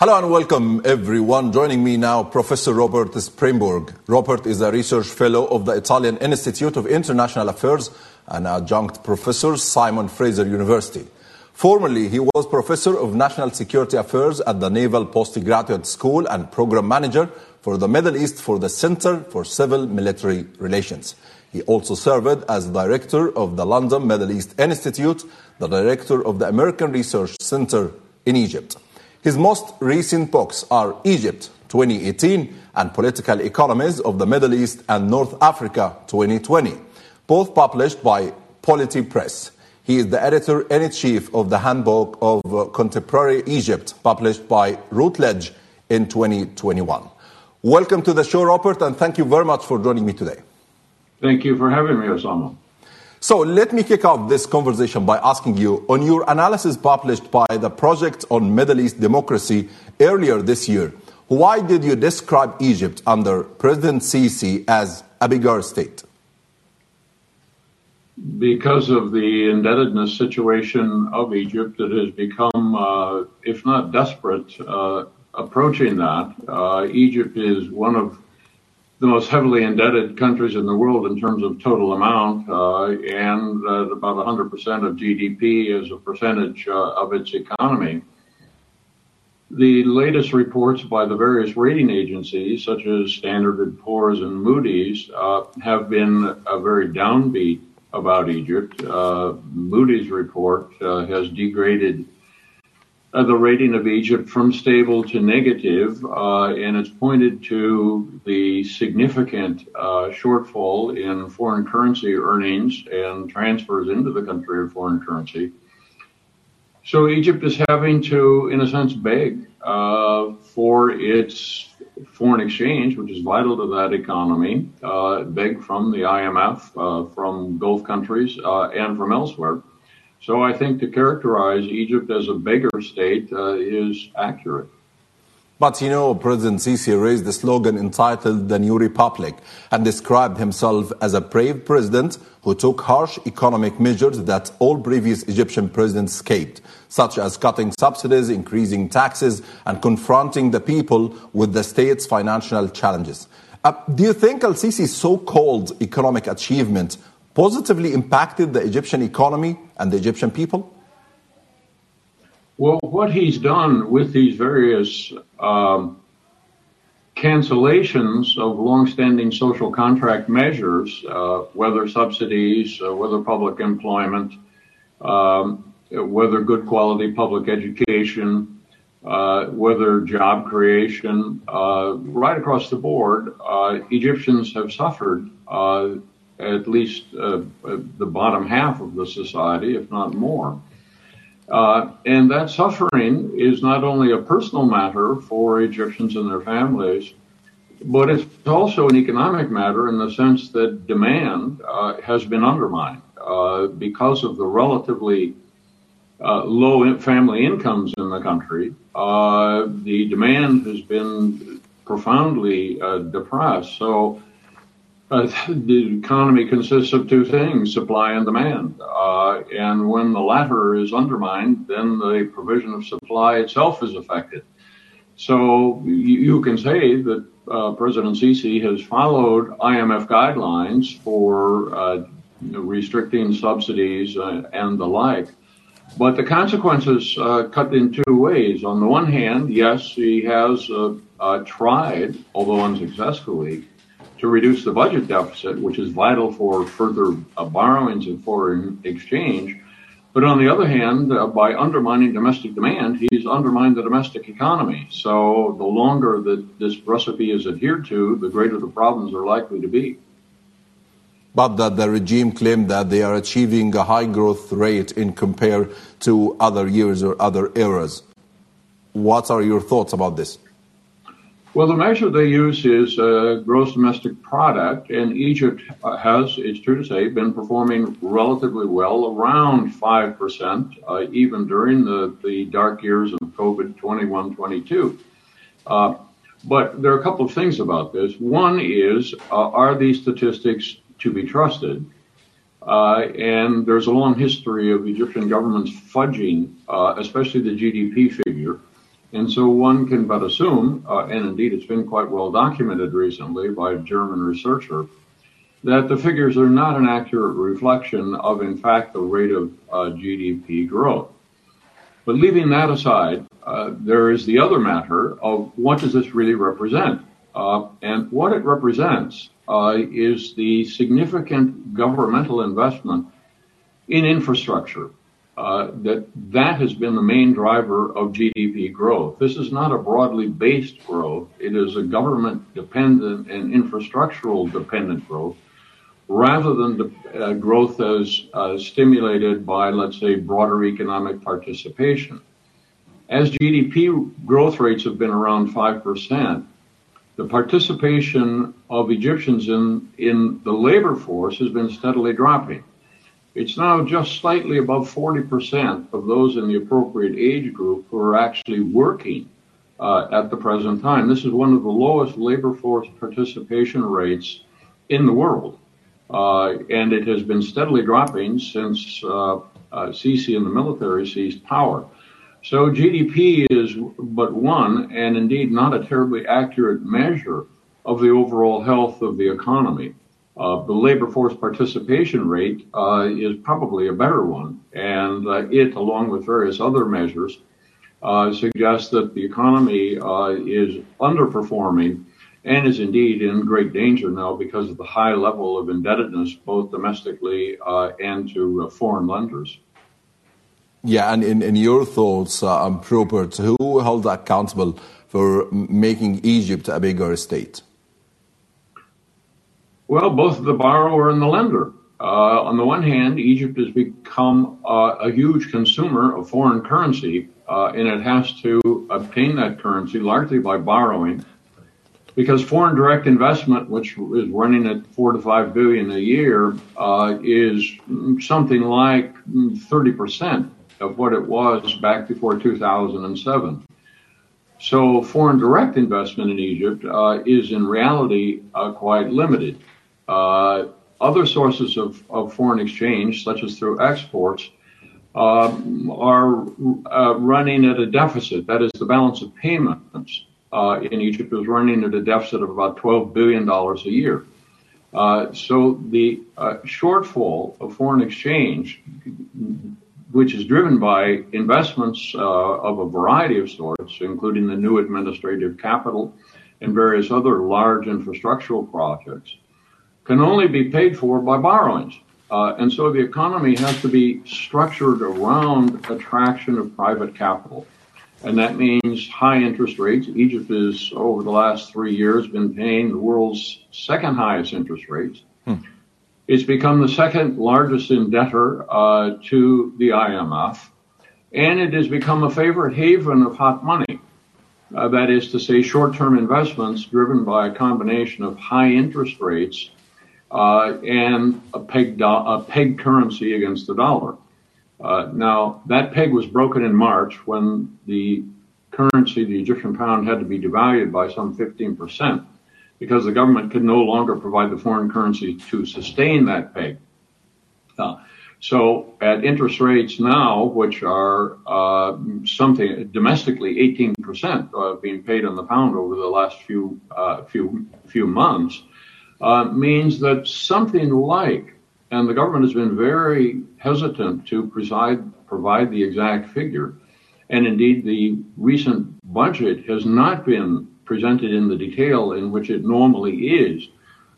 Hello and welcome everyone. Joining me now, Professor Robert Springborg. Robert is a research fellow of the Italian Institute of International Affairs and adjunct professor, Simon Fraser University. Formerly, he was professor of national security affairs at the Naval Postgraduate School and program manager for the Middle East for the Center for Civil Military Relations. He also served as director of the London Middle East Institute, the director of the American Research Center in Egypt. His most recent books are Egypt 2018 and Political Economies of the Middle East and North Africa 2020, both published by Polity Press. He is the editor in chief of the Handbook of uh, Contemporary Egypt, published by Routledge in 2021. Welcome to the show, Robert, and thank you very much for joining me today. Thank you for having me, Osama. So let me kick off this conversation by asking you on your analysis published by the Project on Middle East Democracy earlier this year. Why did you describe Egypt under President Sisi as a bigger state? Because of the indebtedness situation of Egypt, it has become, uh, if not desperate, uh, approaching that. Uh, Egypt is one of the most heavily indebted countries in the world in terms of total amount, uh, and uh, about 100% of GDP as a percentage uh, of its economy. The latest reports by the various rating agencies, such as Standard & Poor's and Moody's, uh, have been a very downbeat about Egypt. Uh, Moody's report uh, has degraded uh, the rating of Egypt from stable to negative, uh, and it's pointed to the significant uh, shortfall in foreign currency earnings and transfers into the country of foreign currency. So Egypt is having to, in a sense, beg uh, for its foreign exchange, which is vital to that economy, uh, beg from the IMF, uh, from Gulf countries, and from elsewhere. So I think to characterize Egypt as a beggar state uh, is accurate. But you know, President Sisi raised the slogan entitled The New Republic and described himself as a brave president who took harsh economic measures that all previous Egyptian presidents escaped, such as cutting subsidies, increasing taxes, and confronting the people with the state's financial challenges. Uh, do you think Al Sisi's so called economic achievement positively impacted the Egyptian economy and the Egyptian people? Well, what he's done with these various um, cancellations of longstanding social contract measures, uh, whether subsidies, uh, whether public employment, um, whether good quality public education, uh, whether job creation, uh, right across the board, uh, Egyptians have suffered uh, at least uh, the bottom half of the society, if not more. Uh, and that suffering is not only a personal matter for Egyptians and their families, but it's also an economic matter in the sense that demand uh, has been undermined uh, because of the relatively uh, low family incomes in the country. Uh, the demand has been profoundly depressed. So uh, the economy consists of two things, supply and demand. Uh, and when the latter is undermined, then the provision of supply itself is affected. So you can say that uh, President Sisi has followed IMF guidelines for uh, restricting subsidies uh, and the like. But the consequences uh, cut in two ways. On the one hand, yes, he has tried, although unsuccessfully, to reduce the budget deficit, which is vital for further uh, borrowings and foreign exchange. But on the other hand, uh, by undermining domestic demand, he's undermined the domestic economy. So the longer that this recipe is adhered to, the greater the problems are likely to be. But that the regime claimed that they are achieving a high growth rate in compared to other years or other eras. What are your thoughts about this? Well, the measure they use is uh, gross domestic product, and Egypt has, it's true to say, been performing relatively well, around 5%, uh, even during the, the dark years of COVID 21 22. Uh, but there are a couple of things about this. One is, uh, are these statistics to be trusted? Uh, and there's a long history of Egyptian governments fudging, uh, especially the GDP figure And so one can but assume, uh, and indeed it's been quite well documented recently by a German researcher, that the figures are not an accurate reflection of, in fact, the rate of uh, GDP growth. But leaving that aside, uh, there is the other matter of what does this really represent? Uh, and what it represents uh, is the significant governmental investment in infrastructure. Uh, that that has been the main driver of GDP growth. This is not a broadly based growth. It is a government dependent and infrastructural dependent growth rather than the uh, growth as uh, stimulated by, let's say, broader economic participation. As GDP growth rates have been around 5%, the participation of Egyptians in, in the labor force has been steadily dropping. It's now just slightly above 40% of those in the appropriate age group who are actually working uh, at the present time. This is one of the lowest labor force participation rates in the world. Uh, and it has been steadily dropping since uh, uh, Sisi and the military seized power. So GDP is but one, and indeed not a terribly accurate measure of the overall health of the economy. Uh, the labor force participation rate uh, is probably a better one, and uh, it, along with various other measures, suggests that the economy is underperforming and is indeed in great danger now because of the high level of indebtedness, both domestically uh, and to uh, foreign lenders. Yeah, and in, in your thoughts, uh, um, Robert, who held accountable for making Egypt a bigger state? Well, both the borrower and the lender. Uh, on the one hand, Egypt has become uh, a huge consumer of foreign currency, uh, and it has to obtain that currency largely by borrowing because foreign direct investment, which is running at four to five billion a year, uh, is something like 30% of what it was back before 2007. So foreign direct investment in Egypt uh, is in reality uh, quite limited. Uh, other sources of, foreign exchange, such as through exports, um, are uh, running at a deficit. That is the balance of payments uh, in Egypt is running at a deficit of about $12 billion a year. Uh, so the shortfall of foreign exchange, which is driven by investments uh, of a variety of sorts, including the new administrative capital and various other large infrastructural projects, can only be paid for by borrowings. Uh, and so the economy has to be structured around attraction of private capital and that means high interest rates. Egypt has, over the last three years, been paying the world's second highest interest rates. Hmm. It's become the second largest indebtor uh, to the IMF, and it has become a favorite haven of hot money. Uh, that is to say, short-term investments driven by a combination of high interest rates uh, and a peg, do- a peg currency against the dollar. Uh, now, that peg was broken in March when the currency, the Egyptian pound, had to be devalued by some 15% because the government could no longer provide the foreign currency to sustain that peg. Uh, so at interest rates now, which are uh, something domestically 18% uh, being paid on the pound over the last few uh, few few months, uh, means that something like and the government has been very hesitant to preside, provide the exact figure. And indeed, the recent budget has not been presented in the detail in which it normally is.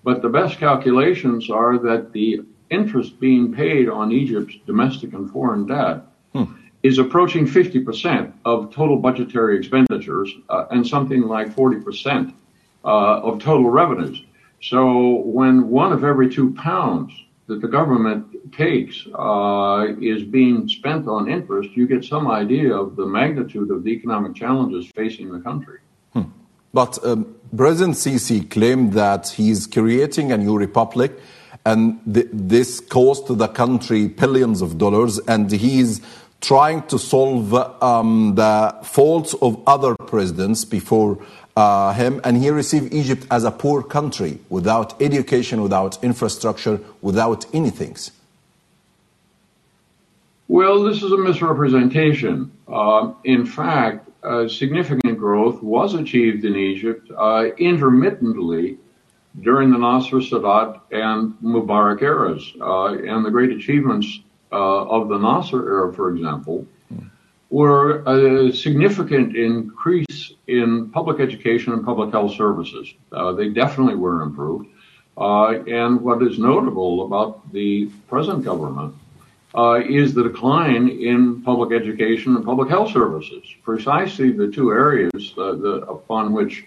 But the best calculations are that the interest being paid on Egypt's domestic and foreign debt hmm. is approaching 50% of total budgetary expenditures uh, and something like 40% uh, of total revenues. So when one of every two pounds that the government takes uh, is being spent on interest, you get some idea of the magnitude of the economic challenges facing the country. Hmm. But um, President Sisi claimed that he's creating a new republic, and th- this cost the country billions of dollars, and he's trying to solve um, the faults of other presidents before uh, him, and he received Egypt as a poor country without education, without infrastructure, without anything. Well, this is a misrepresentation. Uh, in fact, uh, significant growth was achieved in Egypt uh, intermittently during the Nasser, Sadat, and Mubarak eras. Uh, and the great achievements uh, of the Nasser era, for example, were a significant increase in public education and public health services. Uh, they definitely were improved. and what is notable about the present government uh, is the decline in public education and public health services, precisely the two areas uh, the, upon which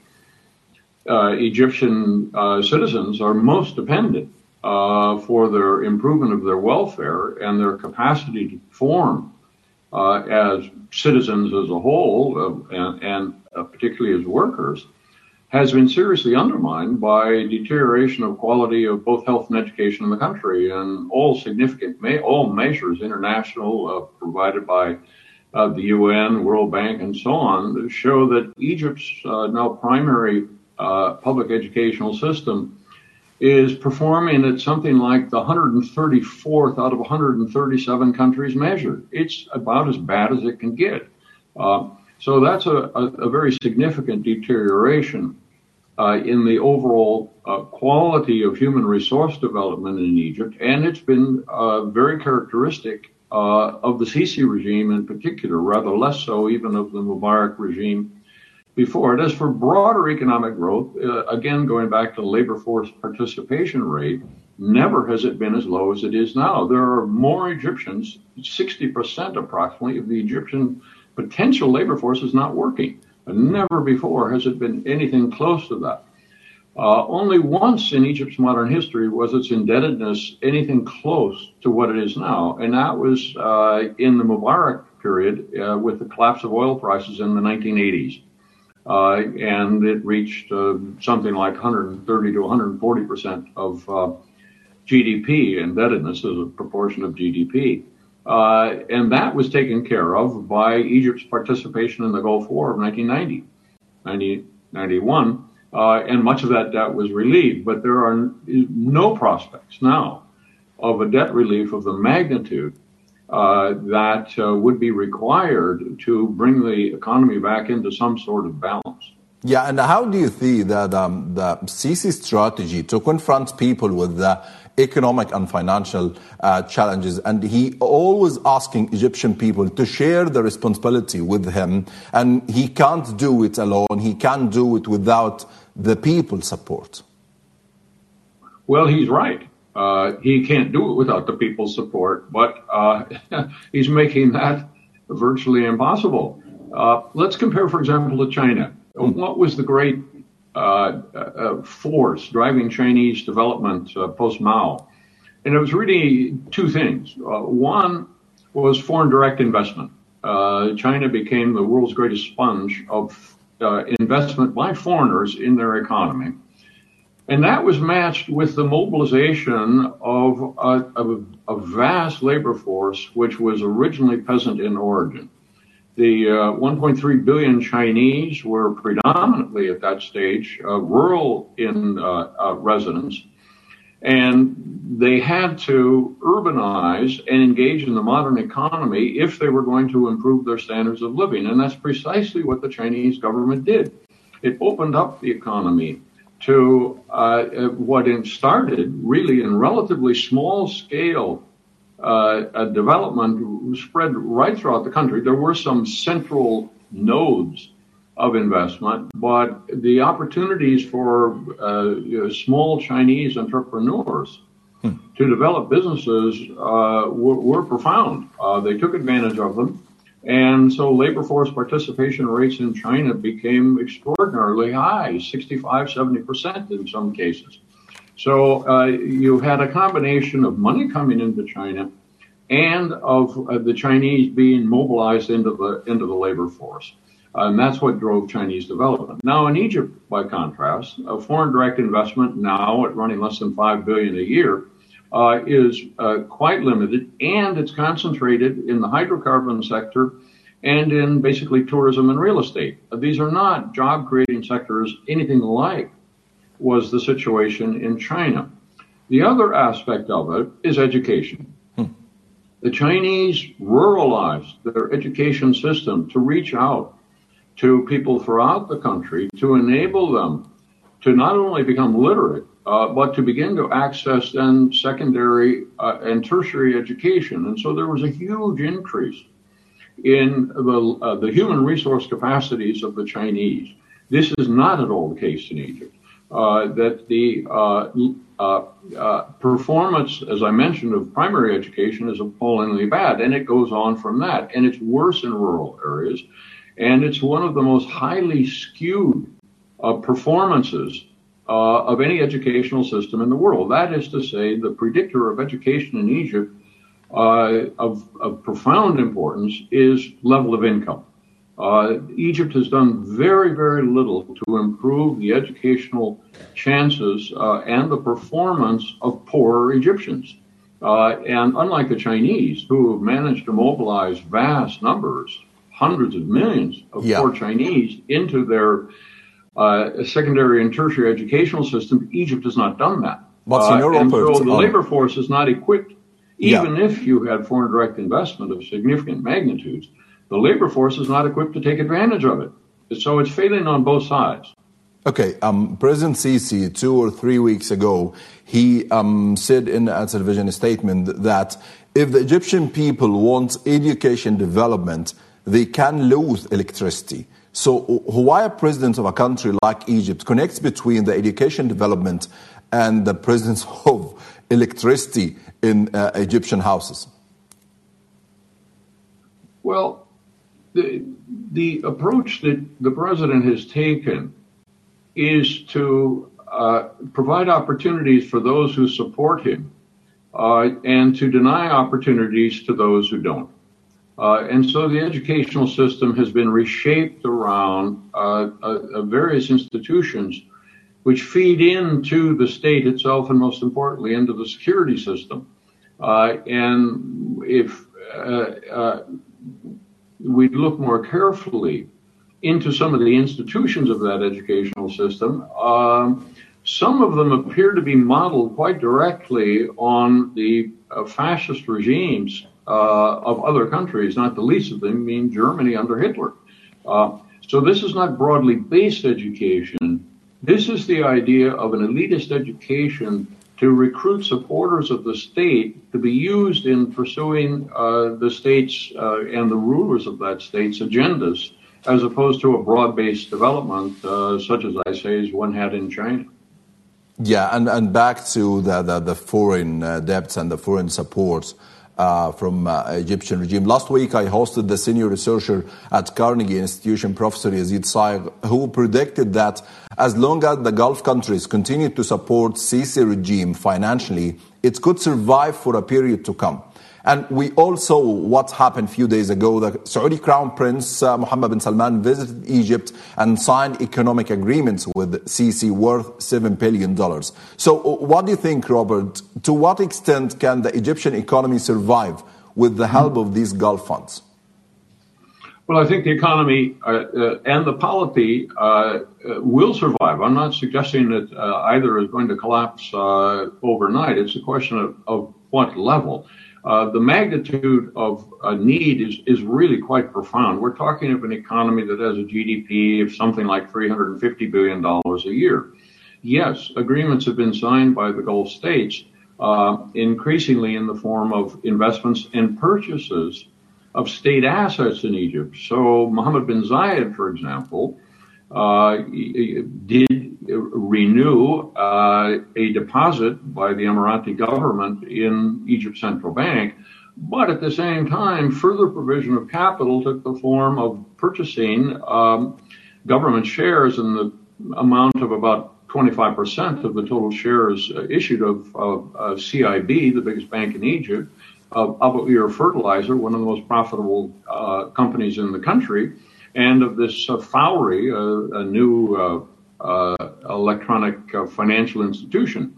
uh, Egyptian uh, citizens are most dependent uh, for their improvement of their welfare and their capacity to perform uh, as citizens as a whole and, and particularly as workers has been seriously undermined by deterioration of quality of both health and education in the country, and all significant, all measures international uh, provided by uh, the UN, World Bank, and so on show that Egypt's uh, now primary uh, public educational system is performing at something like the 134th out of 137 countries measured. It's about as bad as it can get. Uh, so that's a, a, a, very significant deterioration uh, in the overall uh, quality of human resource development in Egypt, and it's been uh, very characteristic uh, of the Sisi regime in particular, rather less so even of the Mubarak regime before it. As for broader economic growth, uh, again, going back to the labor force participation rate, never has it been as low as it is now. There are more Egyptians, 60% approximately of the Egyptian potential labor force is not working. Never before has it been anything close to that. Uh, only once in Egypt's modern history was its indebtedness anything close to what it is now, and that was uh, in the Mubarak period uh, with the collapse of oil prices in the 1980s. Uh, and it reached uh, something like 130 to 140 percent of uh, GDP indebtedness as a proportion of GDP. Uh, and that was taken care of by Egypt's participation in the Gulf War of 1990, 1991, uh, and much of that debt was relieved. But there are no prospects now of a debt relief of the magnitude uh, that uh, would be required to bring the economy back into some sort of balance. Yeah, and how do you see that um, the Sisi strategy to confront people with the economic and financial uh, challenges. And he always asking Egyptian people to share the responsibility with him. And he can't do it alone. He can't do it without the people's support. Well, he's right. Uh, he can't do it without the people's support, but uh, he's making that virtually impossible. Uh, let's compare, for example, to China. Mm. What was the great uh, uh, force driving Chinese development uh, post Mao. And it was really two things. one was foreign direct investment. China became the world's greatest sponge of investment by foreigners in their economy. And that was matched with the mobilization of a, a, vast labor force, which was originally peasant in origin. The uh, 1.3 billion Chinese were predominantly at that stage uh, rural in uh, uh, residence, and they had to urbanize and engage in the modern economy if they were going to improve their standards of living. And that's precisely what the Chinese government did. It opened up the economy to uh, what started really in relatively small scale uh, development spread right throughout the country. There were some central nodes of investment, but the opportunities for uh, you know, small Chinese entrepreneurs hmm. to develop businesses uh, were, were, profound. Uh, they took advantage of them. And so labor force participation rates in China became extraordinarily high, 65, 70% in some cases. So uh, you had a combination of money coming into China and of uh, the Chinese being mobilized into the into the labor force. Uh, and that's what drove Chinese development. Now in Egypt, by contrast, foreign direct investment now at running less than five billion a year uh, is uh, quite limited, and it's concentrated in the hydrocarbon sector and in basically tourism and real estate. These are not job creating sectors anything like was the situation in China. The other aspect of it is education. Hmm. The Chinese ruralized their education system to reach out to people throughout the country to enable them to not only become literate, but to begin to access then secondary uh, and tertiary education. And so there was a huge increase in the, uh, the human resource capacities of the Chinese. This is not at all the case in Egypt. Uh, that the uh, uh, performance, as I mentioned, of primary education is appallingly bad, and it goes on from that. And it's worse in rural areas, and it's one of the most highly skewed performances uh, of any educational system in the world. That is to say, the predictor of education in Egypt uh, of, of, profound importance is level of income. Uh, Egypt has done very, very little to improve the educational chances uh, and the performance of poorer Egyptians. Uh, and unlike the Chinese, who have managed to mobilize vast numbers, hundreds of millions of yeah. poor Chinese into their uh, secondary and tertiary educational system, Egypt has not done that. But uh, and so the labor force is not equipped, even yeah. if you had foreign direct investment of significant magnitudes, the labor force is not equipped to take advantage of it. So it's failing on both sides. Okay, um, President Sisi, two or three weeks ago, he um, said in a television statement that if the Egyptian people want education development, they can lose electricity. So why a president of a country like Egypt connects between the education development and the presence of electricity in uh, Egyptian houses? Well, the, the approach that the president has taken is to uh, provide opportunities for those who support him uh, and to deny opportunities to those who don't. Uh, and so the educational system has been reshaped around uh, uh, various institutions which feed into the state itself and most importantly into the security system. Uh, and if uh, uh, we look more carefully into some of the institutions of that educational system, um, some of them appear to be modeled quite directly on the fascist regimes uh, of other countries, not the least of them being Germany under Hitler. Uh, so this is not broadly based education. This is the idea of an elitist education to recruit supporters of the state to be used in pursuing uh, the state's uh, and the rulers of that state's agendas, as opposed to a broad-based development, uh, such as I say, is one had in China. Yeah, and, and back to the, the, the foreign uh, debts and the foreign support uh, from uh, Egyptian regime. Last week, I hosted the senior researcher at Carnegie Institution, Professor Yezid Sayigh, who predicted that as long as the Gulf countries continue to support Sisi regime financially, it could survive for a period to come. And we all saw what happened a few days ago. The Saudi Crown Prince uh, Mohammed bin Salman visited Egypt and signed economic agreements with Sisi worth $7 billion. So uh, what do you think, Robert? To what extent can the Egyptian economy survive with the help of these Gulf funds? Well, I think the economy uh, uh, and the polity uh, uh will survive. I'm not suggesting that uh, either is going to collapse overnight. It's a question of, of what level. Uh, the magnitude of a need is, is really quite profound. We're talking of an economy that has a GDP of something like $350 billion a year. Yes, agreements have been signed by the Gulf states, uh, increasingly in the form of investments and purchases of state assets in Egypt. So Mohammed bin Zayed, for example, uh, did renew uh, a deposit by the Emirati government in Egypt's central bank. But at the same time, further provision of capital took the form of purchasing um, government shares in the amount of about 25% of the total shares uh, issued of, of, of, CIB, the biggest bank in Egypt, of Abu Fertilizer, one of the most profitable uh, companies in the country and of this uh, Fawry, uh, a new uh, electronic financial institution.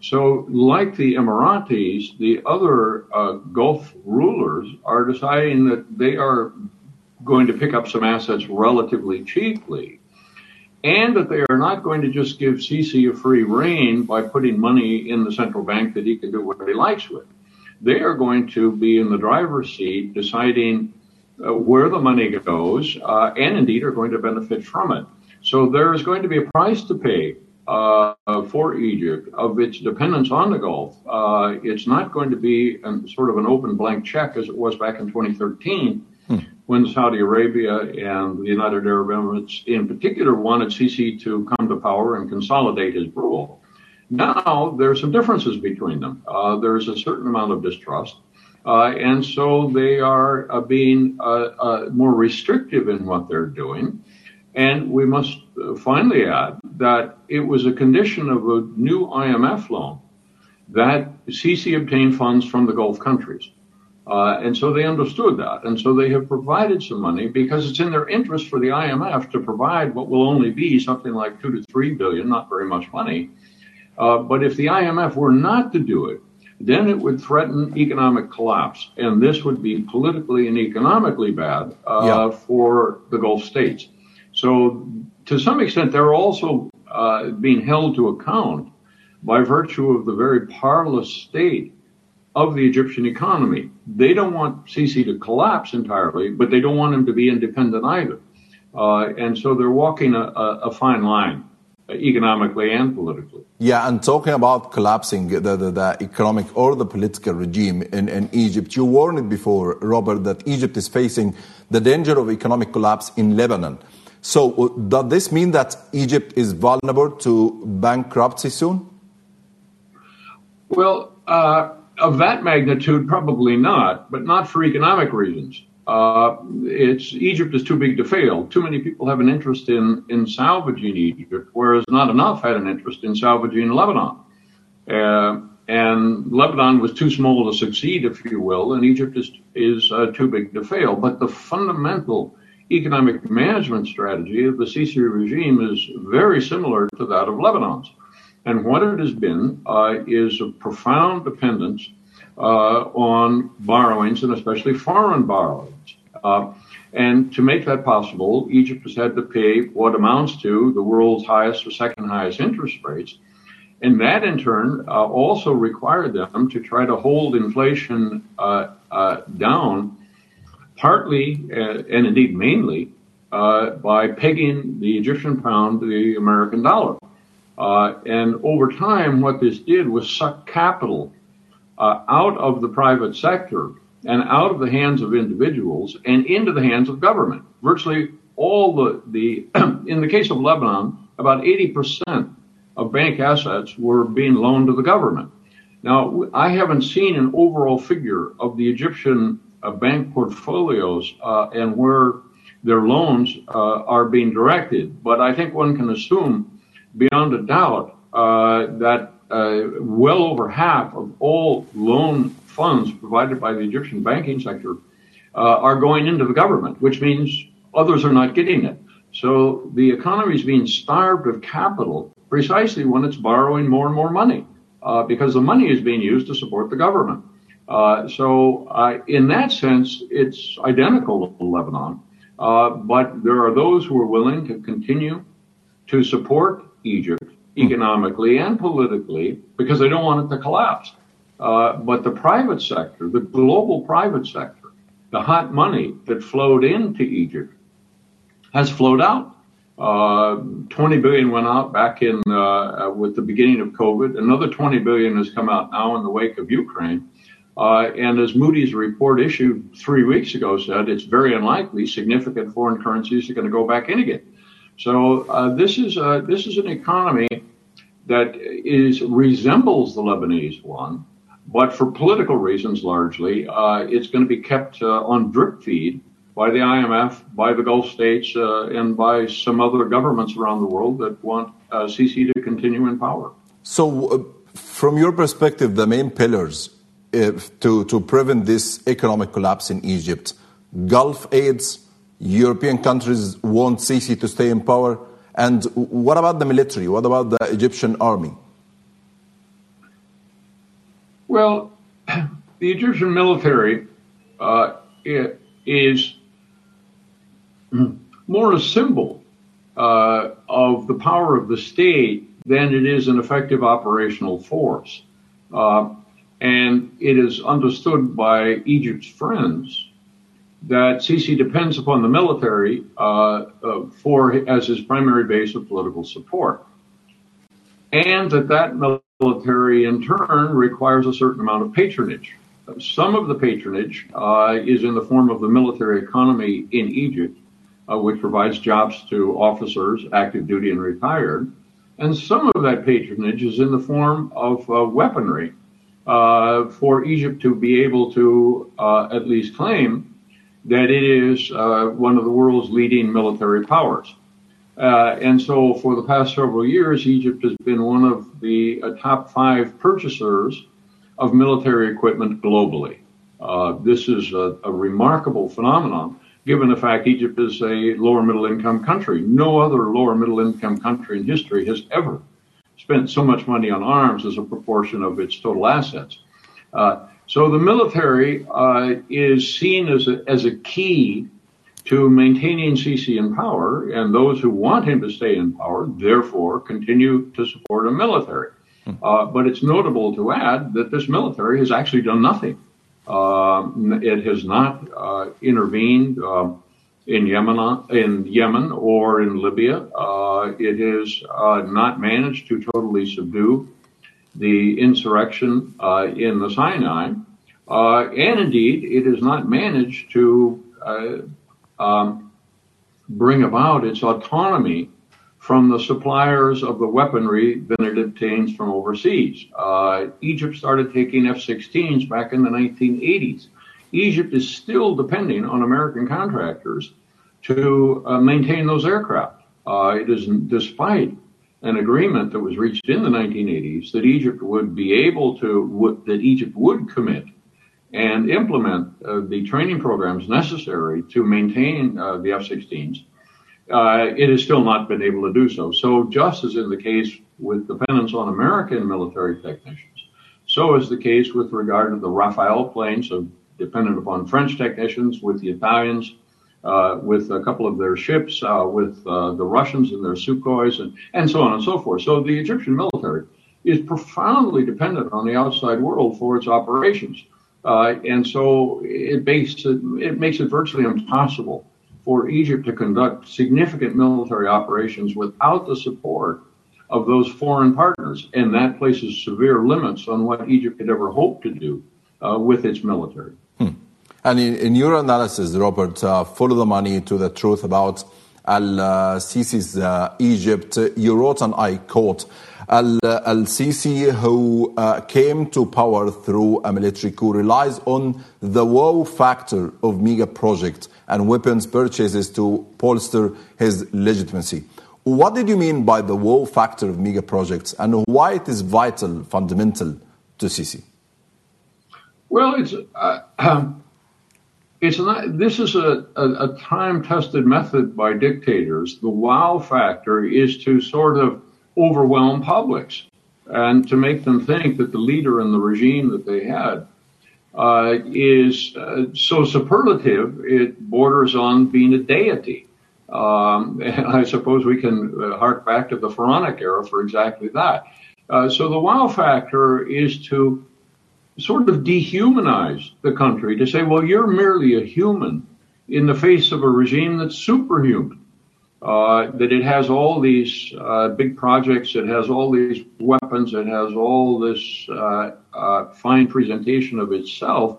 so, like the Emiratis, the other Gulf rulers are deciding that they are going to pick up some assets relatively cheaply and that they are not going to just give Sisi a free rein by putting money in the central bank that he can do what he likes with. they are going to be in the driver's seat deciding uh, where the money goes uh, and indeed are going to benefit from it. So there is going to be a price to pay uh, for Egypt of its dependence on the Gulf. Uh, it's not going to be an, sort of an open blank check as it was back in 2013 hmm. when Saudi Arabia and the United Arab Emirates in particular wanted Sisi to come to power and consolidate his rule. Now there are some differences between them. Uh, there's a certain amount of distrust. Uh, and so they are uh, being uh, uh, more restrictive in what they're doing. And we must finally add that it was a condition of a new IMF loan that Sisi obtained funds from the Gulf countries. Uh, and so they understood that. And so they have provided some money because it's in their interest for the IMF to provide what will only be something like two to three billion, not very much money. Uh, but if the IMF were not to do it, then it would threaten economic collapse. And this would be politically and economically bad uh, yeah. for the Gulf states. So, to some extent, they're also uh, being held to account by virtue of the very parlous state of the Egyptian economy. They don't want Sisi to collapse entirely, but they don't want him to be independent either. Uh, and so they're walking a, a, a fine line economically and politically. Yeah, and talking about collapsing the, the, the, economic or the political regime in, in Egypt, you warned it before, Robert, that Egypt is facing the danger of economic collapse in Lebanon. So, uh, does this mean that Egypt is vulnerable to bankruptcy soon? Well, uh, of that magnitude, probably not, but not for economic reasons. Uh, it's Egypt is too big to fail. Too many people have an interest in in salvaging Egypt, whereas not enough had an interest in salvaging Lebanon. Uh, and Lebanon was too small to succeed, if you will, and Egypt is is uh, too big to fail. But the fundamental economic management strategy of the Sisi regime is very similar to that of Lebanon's. And what it has been uh, is a profound dependence on borrowings and especially foreign borrowings. Uh, and to make that possible, Egypt has had to pay what amounts to the world's highest or second highest interest rates. And that in turn uh, also required them to try to hold inflation uh, uh, down partly uh, and indeed mainly uh, by pegging the Egyptian pound to the American dollar. Uh, and over time, what this did was suck capital uh, out of the private sector and out of the hands of individuals and into the hands of government. Virtually all the, the in the case of Lebanon, about 80% of bank assets were being loaned to the government. Now, I haven't seen an overall figure of the Egyptian uh, bank portfolios uh, and where their loans uh, are being directed. But I think one can assume beyond a doubt that well over half of all loan funds provided by the Egyptian banking sector are going into the government, which means others are not getting it. So the economy is being starved of capital precisely when it's borrowing more and more money, uh, because the money is being used to support the government. Uh, so uh, in that sense, it's identical to Lebanon. Uh, but there are those who are willing to continue to support Egypt economically and politically because they don't want it to collapse. Uh, but the private sector, the global private sector, the hot money that flowed into Egypt has flowed out. Uh, 20 billion went out back in uh, with the beginning of COVID. Another 20 billion has come out now in the wake of Ukraine. Uh, and as Moody's report issued three weeks ago said, it's very unlikely significant foreign currencies are going to go back in again. So uh, this is uh, this is an economy that is resembles the Lebanese one, but for political reasons largely, uh, it's going to be kept uh, on drip feed by the IMF, by the Gulf states, uh, and by some other governments around the world that want Sisi to continue in power. So, from your perspective, the main pillars to, to prevent this economic collapse in Egypt. Gulf aids, European countries want Sisi to stay in power. And what about the military? What about the Egyptian army? Well, the Egyptian military uh, is more a symbol uh, of the power of the state than it is an effective operational force. Uh, And it is understood by Egypt's friends that Sisi depends upon the military uh, uh, for as his primary base of political support, and that that military in turn requires a certain amount of patronage. Some of the patronage uh, is in the form of the military economy in Egypt, uh, which provides jobs to officers, active duty and retired, and some of that patronage is in the form of uh, weaponry uh, for Egypt to be able to at least claim that it is uh, one of the world's leading military powers. Uh, and so for the past several years, Egypt has been one of the uh, top five purchasers of military equipment globally. Uh, this is a, a, remarkable phenomenon given the fact Egypt is a lower middle income country. No other lower middle income country in history has ever spent so much money on arms as a proportion of its total assets. Uh, so the military uh, is seen as a, as a key to maintaining Sisi in power, and those who want him to stay in power, therefore, continue to support a military. Hmm. Uh, but it's notable to add that this military has actually done nothing. Uh, it has not uh, intervened uh, in Yemen, in Yemen or in Libya. Uh, it has not managed to totally subdue the insurrection uh, in the Sinai, uh, and indeed it has not managed to uh, um, bring about its autonomy from the suppliers of the weaponry that it obtains from overseas. Uh, Egypt started taking F-16s back in the 1980s. Egypt is still depending on American contractors to uh, maintain those aircraft. Uh, it is despite an agreement that was reached in the 1980s that Egypt would be able to, that Egypt would commit and implement uh, the training programs necessary to maintain uh, the F-16s, uh, it has still not been able to do so. So just as in the case with dependence on American military technicians, so is the case with regard to the Rafale planes, so dependent upon French technicians, with the Italians, uh, with a couple of their ships, uh, with uh, the Russians and their Sukhois, and, and so on and so forth. So the Egyptian military is profoundly dependent on the outside world for its operations. Uh, and so it makes it, it makes it virtually impossible for Egypt to conduct significant military operations without the support of those foreign partners. And that places severe limits on what Egypt could ever hope to do uh, with its military. And in, in, your analysis, Robert, uh, follow the money to the truth about Al-Sisi's uh, Egypt. You wrote, and I quote, Al-Sisi, who uh, came to power through a military coup, relies on the wow factor of mega projects and weapons purchases to bolster his legitimacy. What did you mean by the wow factor of mega projects and why it is vital, fundamental to Sisi? Well, it's uh, um, it's not, this is a, a, a time tested method by dictators. The wow factor is to sort of overwhelm publics and to make them think that the leader and the regime that they had uh, is uh, so superlative it borders on being a deity. Um, and I suppose we can uh, hark back to the Pharaonic era for exactly that. Uh, so the wow factor is to sort of dehumanize the country to say, well, you're merely a human in the face of a regime that's superhuman. Uh, that it has all these uh, big projects, it has all these weapons, it has all this uh, uh fine presentation of itself.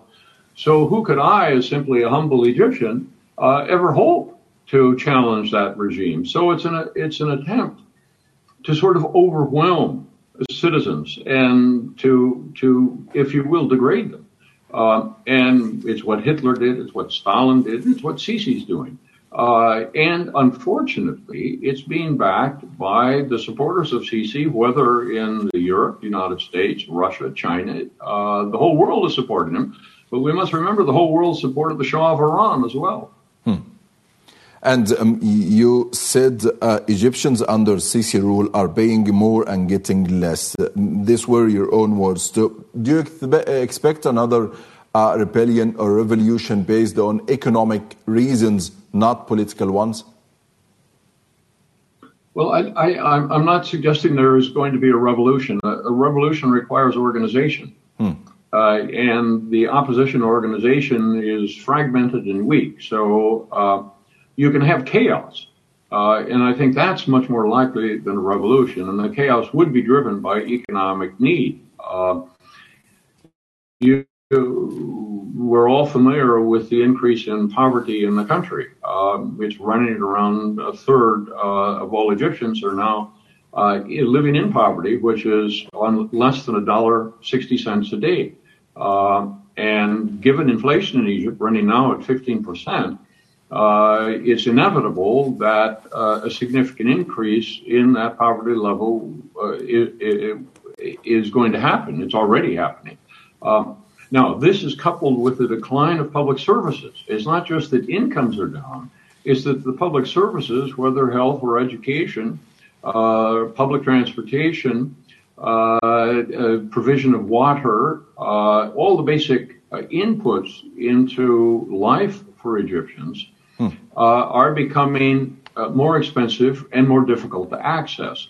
So, who could I, as simply a humble Egyptian, uh, ever hope to challenge that regime? So, it's an it's an attempt to sort of overwhelm citizens and to, to, if you will, degrade them. Uh, and it's what Hitler did, it's what Stalin did, it's what Sisi's doing. Uh, and unfortunately, it's being backed by the supporters of Sisi, whether in Europe, United States, Russia, China, uh, the whole world is supporting him. But we must remember the whole world supported the Shah of Iran as well. And um, you said uh, Egyptians under Sisi rule are paying more and getting less. These were your own words. Do, do you expect another uh, rebellion or revolution based on economic reasons, not political ones? Well, I, am not suggesting there is going to be a revolution. A, a revolution requires organization. Hmm. uh, and the opposition organization is fragmented and weak. So uh, you can have chaos. Uh, and I think that's much more likely than a revolution. And the chaos would be driven by economic need. Uh, you, we're all familiar with the increase in poverty in the country. Uh, it's running around a third uh, of all Egyptians are now uh, living in poverty, which is on less than a dollar sixty cents a day. Uh, and given inflation in Egypt running now at 15 percent, it's inevitable that uh, a significant increase in that poverty level uh, is going to happen. It's already happening. Um, now, this is coupled with the decline of public services. It's not just that incomes are down, it's that the public services, whether health or education, uh, public transportation, uh, uh, provision of water, all the basic inputs into life for Egyptians hmm. are becoming more expensive and more difficult to access.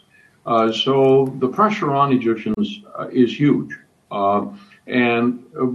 so the pressure on Egyptians is huge. And uh,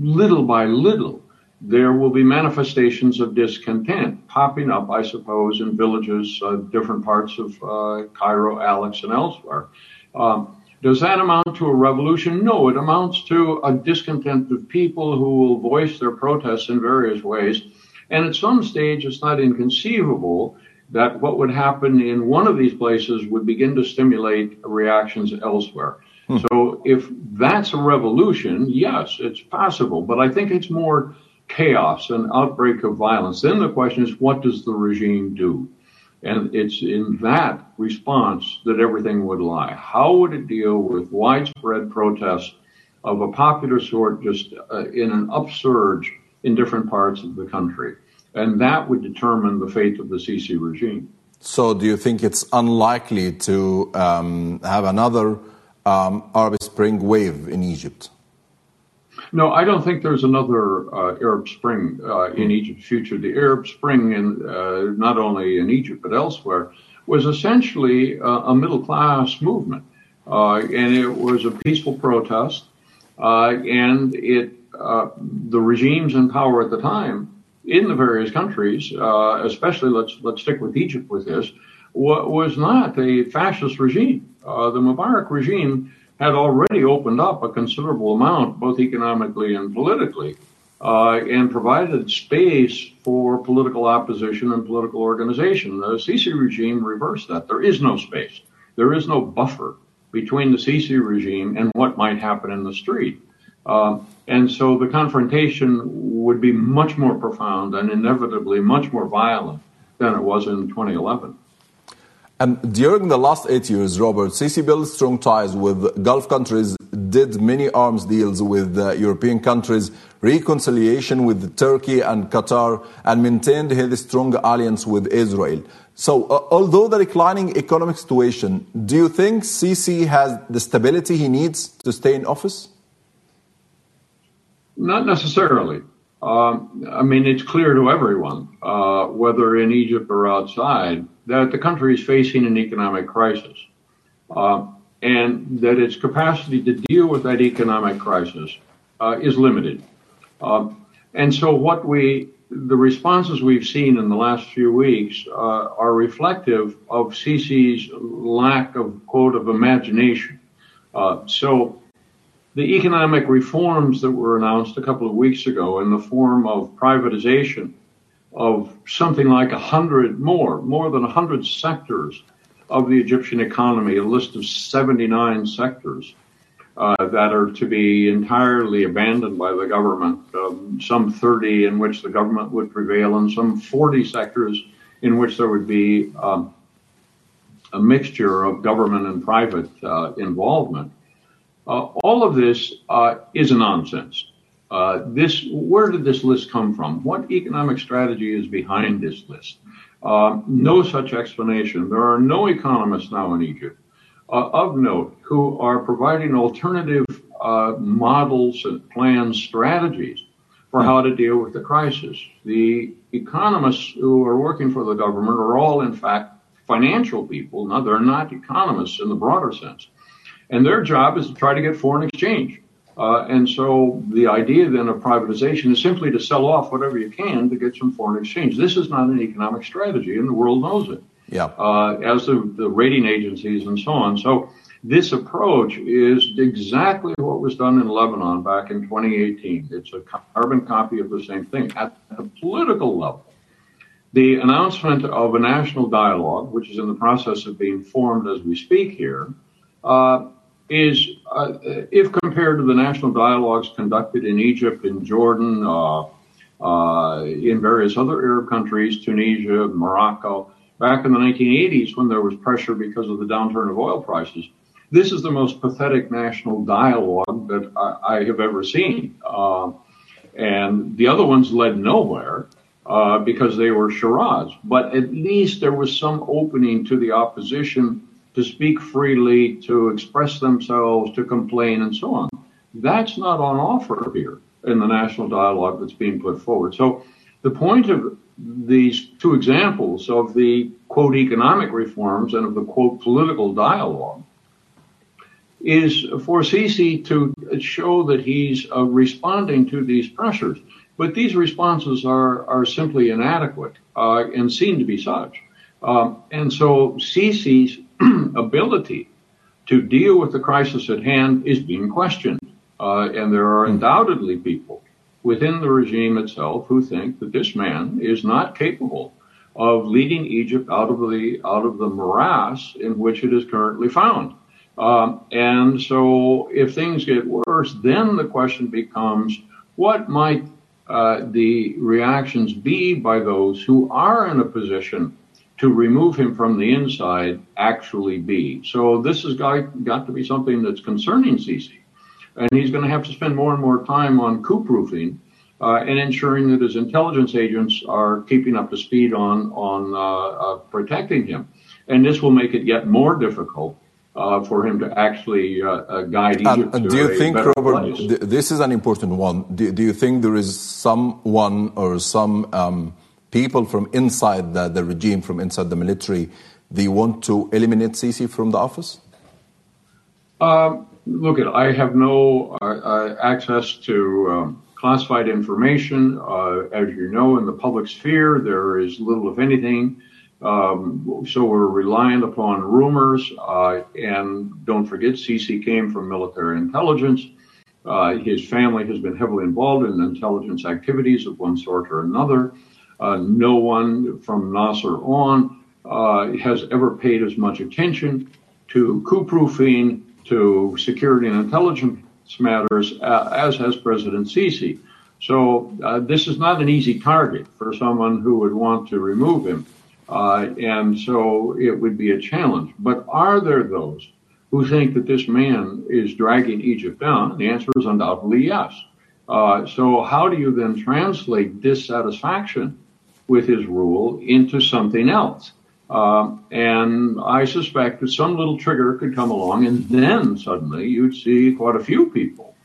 little by little, there will be manifestations of discontent popping up, I suppose, in villages, uh, different parts of uh, Cairo, Alex, and elsewhere. Um, does that amount to a revolution? No, it amounts to a discontent of people who will voice their protests in various ways. And at some stage, it's not inconceivable that what would happen in one of these places would begin to stimulate reactions elsewhere. Hmm. So if that's a revolution, yes, it's possible, but I think it's more chaos, an outbreak of violence. Then the question is, what does the regime do? And it's in that response that everything would lie. How would it deal with widespread protests of a popular sort just uh, in an upsurge in different parts of the country? And that would determine the fate of the Sisi regime. So, do you think it's unlikely to um, have another um, Arab Spring wave in Egypt? No, I don't think there's another uh, Arab Spring uh, in Egypt's future. The Arab Spring, in, uh, not only in Egypt but elsewhere, was essentially a middle class movement, uh, and it was a peaceful protest. Uh, and it, uh, the regimes in power at the time in the various countries, especially let's let's stick with Egypt with this, was not a fascist regime. Uh, the Mubarak regime had already opened up a considerable amount, both economically and politically, uh, and provided space for political opposition and political organization. The Sisi regime reversed that. There is no space. There is no buffer between the Sisi regime and what might happen in the street. Uh, and so the confrontation would be much more profound and inevitably much more violent than it was in 2011. And during the last eight years, Robert, Sisi built strong ties with Gulf countries, did many arms deals with uh, European countries, reconciliation with Turkey and Qatar, and maintained his strong alliance with Israel. So, uh, although the declining economic situation, do you think Sisi has the stability he needs to stay in office? Not necessarily. Um, I mean, it's clear to everyone, uh, whether in Egypt or outside, that the country is facing an economic crisis, uh, and that its capacity to deal with that economic crisis uh, is limited. Um, and so, what we the responses we've seen in the last few weeks uh, are reflective of Sisi's lack of quote of imagination. Uh, so the economic reforms that were announced a couple of weeks ago in the form of privatization of something like a hundred more, more than a hundred sectors of the Egyptian economy, a list of 79 sectors uh, that are to be entirely abandoned by the government, um, some 30 in which the government would prevail, and some 40 sectors in which there would be um, a mixture of government and private uh, involvement. Uh, all of this uh, is a nonsense. Uh, this, where did this list come from? What economic strategy is behind this list? No such explanation. There are no economists now in Egypt of note who are providing alternative uh, models and plans, strategies for how to deal with the crisis. The economists who are working for the government are all, in fact, financial people. Now, they're not economists in the broader sense. And their job is to try to get foreign exchange. Uh, and so the idea then of privatization is simply to sell off whatever you can to get some foreign exchange. This is not an economic strategy, and the world knows it. Yeah. Uh, as the, the rating agencies and so on. So this approach is exactly what was done in Lebanon back in 2018. It's a carbon copy of the same thing at the political level. The announcement of a national dialogue, which is in the process of being formed as we speak here, uh, is, uh, if compared to the national dialogues conducted in Egypt, in Jordan, uh, uh, in various other Arab countries, Tunisia, Morocco, back in the 1980s when there was pressure because of the downturn of oil prices, this is the most pathetic national dialogue that I, I have ever seen. Uh, and the other ones led nowhere. Uh, because they were charades. But at least there was some opening to the opposition to speak freely, to express themselves, to complain, and so on. That's not on offer here in the national dialogue that's being put forward. So the point of these two examples of the quote economic reforms and of the quote political dialogue is for Sisi to show that he's uh, responding to these pressures. But these responses are, are simply inadequate uh, and seem to be such. Um, and so Sisi's ability to deal with the crisis at hand is being questioned. Uh, and there are undoubtedly people within the regime itself who think that this man is not capable of leading Egypt out of the out of the morass in which it is currently found. Um, and so, if things get worse, then the question becomes: What might uh, the reactions be by those who are in a position to remove him from the inside actually be. So this has got, got to be something that's concerning Sisi. And he's going to have to spend more and more time on coup proofing uh, and ensuring that his intelligence agents are keeping up to speed on, on uh, uh, protecting him. And this will make it yet more difficult uh, for him to actually uh, uh, guide Egypt. And, do you think, Robert, th- this is an important one? Do, do, you think there is someone or some um, people from inside the, the regime, from inside the military, they want to eliminate Sisi from the office? Um, look, I have no uh, access to um, classified information. Uh, as you know, in the public sphere, there is little, if anything. Um, so we're reliant upon rumors. Uh, and don't forget, Sisi came from military intelligence. Uh, his family has been heavily involved in intelligence activities of one sort or another. Uh, no one from Nasser on uh, has ever paid as much attention to coup proofing, to security and intelligence matters uh, as has President Sisi. So uh, this is not an easy target for someone who would want to remove him. Uh, and so it would be a challenge. But are there those who think that this man is dragging Egypt down? The answer is undoubtedly yes. Uh, so how do you then translate dissatisfaction with his rule into something else. Um, and I suspect that some little trigger could come along, and then suddenly you'd see quite a few people,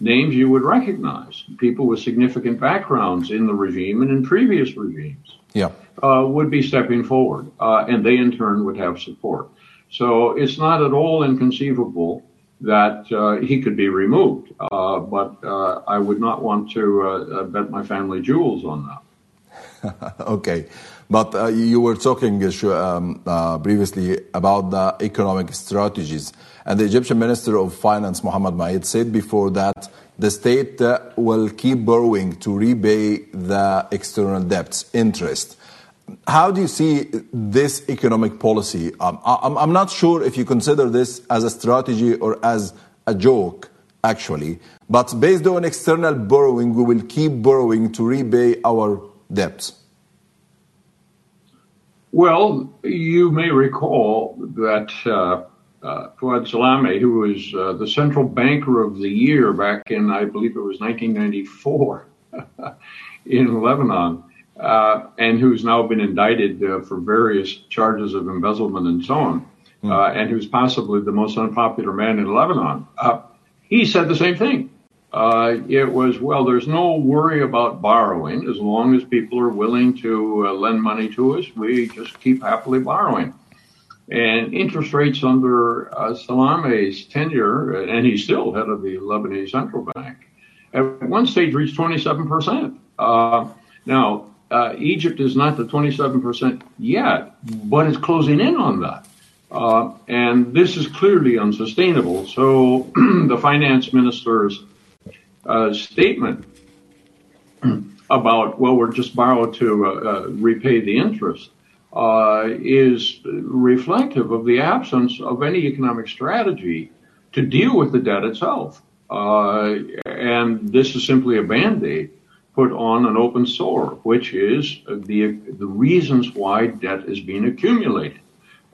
names you would recognize, people with significant backgrounds in the regime and in previous regimes, yeah. uh, would be stepping forward, uh, and they in turn would have support. So it's not at all inconceivable that uh, he could be removed, uh, but uh, I would not want to uh, bet my family jewels on that. okay. But uh, you were talking uh, um, uh, previously about the economic strategies. And the Egyptian Minister of Finance, Mohammed Maait, said before that the state will keep borrowing to repay the external debts interest. How do you see this economic policy? Um, I'm not sure if you consider this as a strategy or as a joke, actually. But based on external borrowing, we will keep borrowing to repay our debts? Well, you may recall that uh, uh, Riad Salame, who was uh, the central banker of the year back in, I believe it was 1994 in Lebanon, uh, and who's now been indicted uh, for various charges of embezzlement and so on, mm. and who's possibly the most unpopular man in Lebanon, he said the same thing. Uh, it was, well, there's no worry about borrowing. As long as people are willing to uh, lend money to us, we just keep happily borrowing. And interest rates under uh, Salame's tenure, and he's still head of the Lebanese Central Bank, at one stage reached 27%. Uh, now, uh, Egypt is not the 27% yet, but it's closing in on that. Uh, and this is clearly unsustainable. So the finance minister's uh, statement about, well, we're just borrowed to uh, uh, repay the interest uh, is reflective of the absence of any economic strategy to deal with the debt itself. and this is simply a band-aid put on an open sore, which is the, the reasons why debt is being accumulated.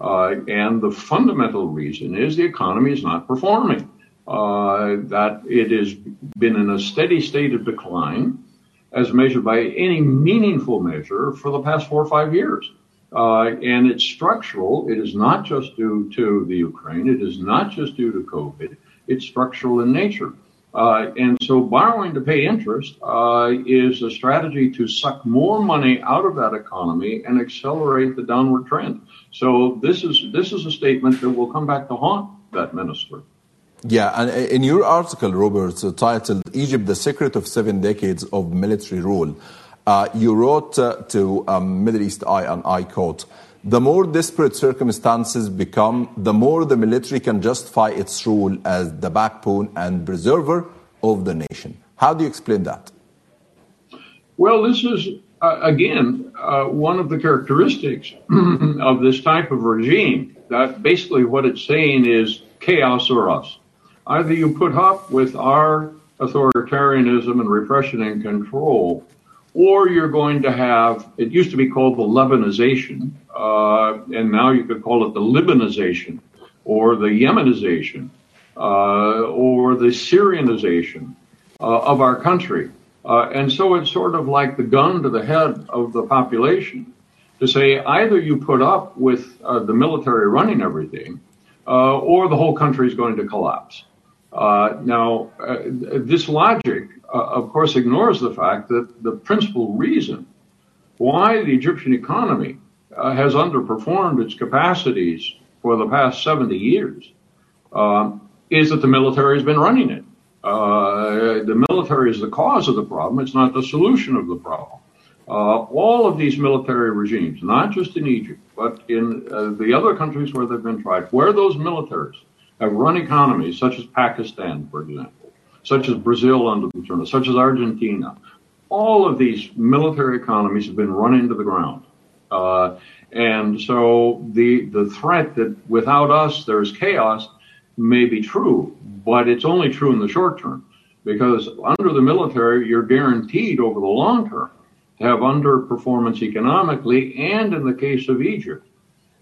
Uh, and the fundamental reason is the economy is not performing. Uh, that it has been in a steady state of decline as measured by any meaningful measure for the past four or five years. Uh, and it's structural. It is not just due to the Ukraine. It is not just due to COVID. It's structural in nature. Uh, and so borrowing to pay interest uh, is a strategy to suck more money out of that economy and accelerate the downward trend. So this is this is a statement that will come back to haunt that minister. Yeah, and in your article, Robert, uh, titled "Egypt: The Secret of Seven Decades of Military Rule," uh, you wrote uh, to um, Middle East Eye, and I quote. The more desperate circumstances become, the more the military can justify its role as the backbone and preserver of the nation. How do you explain that? Well, this is, uh, again, uh, one of the characteristics of this type of regime. That basically what it's saying is chaos or us. Either you put up with our authoritarianism and repression and control, or you're going to have, it used to be called the Lebanization, uh, and now you could call it the Libyanization, or the Yemenization, uh, or the Syrianization uh, of our country. Uh, and so it's sort of like the gun to the head of the population to say either you put up with uh, the military running everything, uh, or the whole country is going to collapse. Now, this logic uh, of course, ignores the fact that the principal reason why the Egyptian economy uh, has underperformed its capacities for the past 70 years uh, is that the military has been running it. Uh, the military is the cause of the problem, it's not the solution of the problem. Uh, all of these military regimes, not just in Egypt, but in uh, the other countries where they've been tried, where those militaries have run economies, such as Pakistan, for example, such as Brazil under Duterte, such as Argentina. All of these military economies have been run into the ground. Uh, and so the, the threat that without us there's chaos may be true, but it's only true in the short term because under the military, you're guaranteed over the long term to have underperformance economically and in the case of Egypt,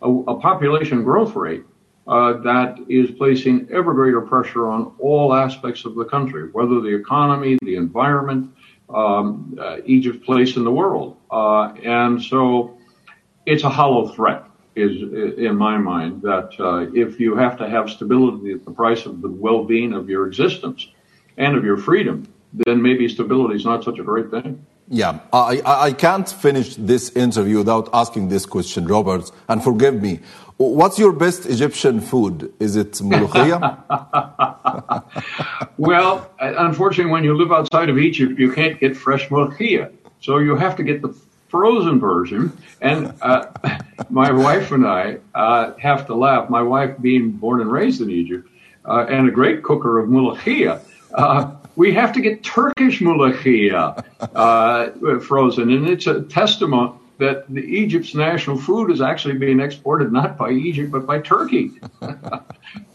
a, a population growth rate that is placing ever greater pressure on all aspects of the country, whether the economy, the environment, um, uh, Egypt's place in the world. Uh, and so it's a hollow threat, is in my mind, that uh, if you have to have stability at the price of the well-being of your existence and of your freedom, then maybe stability is not such a great thing. Yeah, I, I can't finish this interview without asking this question, Roberts, and forgive me. What's your best Egyptian food? Is it molokhia? well, unfortunately, when you live outside of Egypt, you can't get fresh molokhia. So you have to get the frozen version. And uh, my wife and I uh, have to laugh. My wife, being born and raised in Egypt, uh, and a great cooker of molokhia, uh, we have to get Turkish molokhia uh, frozen. And it's a testament that the Egypt's national food is actually being exported not by Egypt but by Turkey. uh,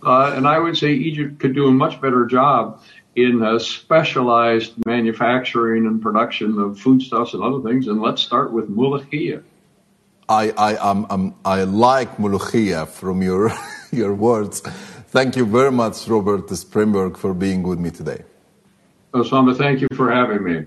and I would say Egypt could do a much better job in uh, specialized manufacturing and production of foodstuffs and other things. And let's start with molokhia. I I um, um I like molokhia from your your words. Thank you very much, Robert Springborg, for being with me today. Osama, thank you for having me.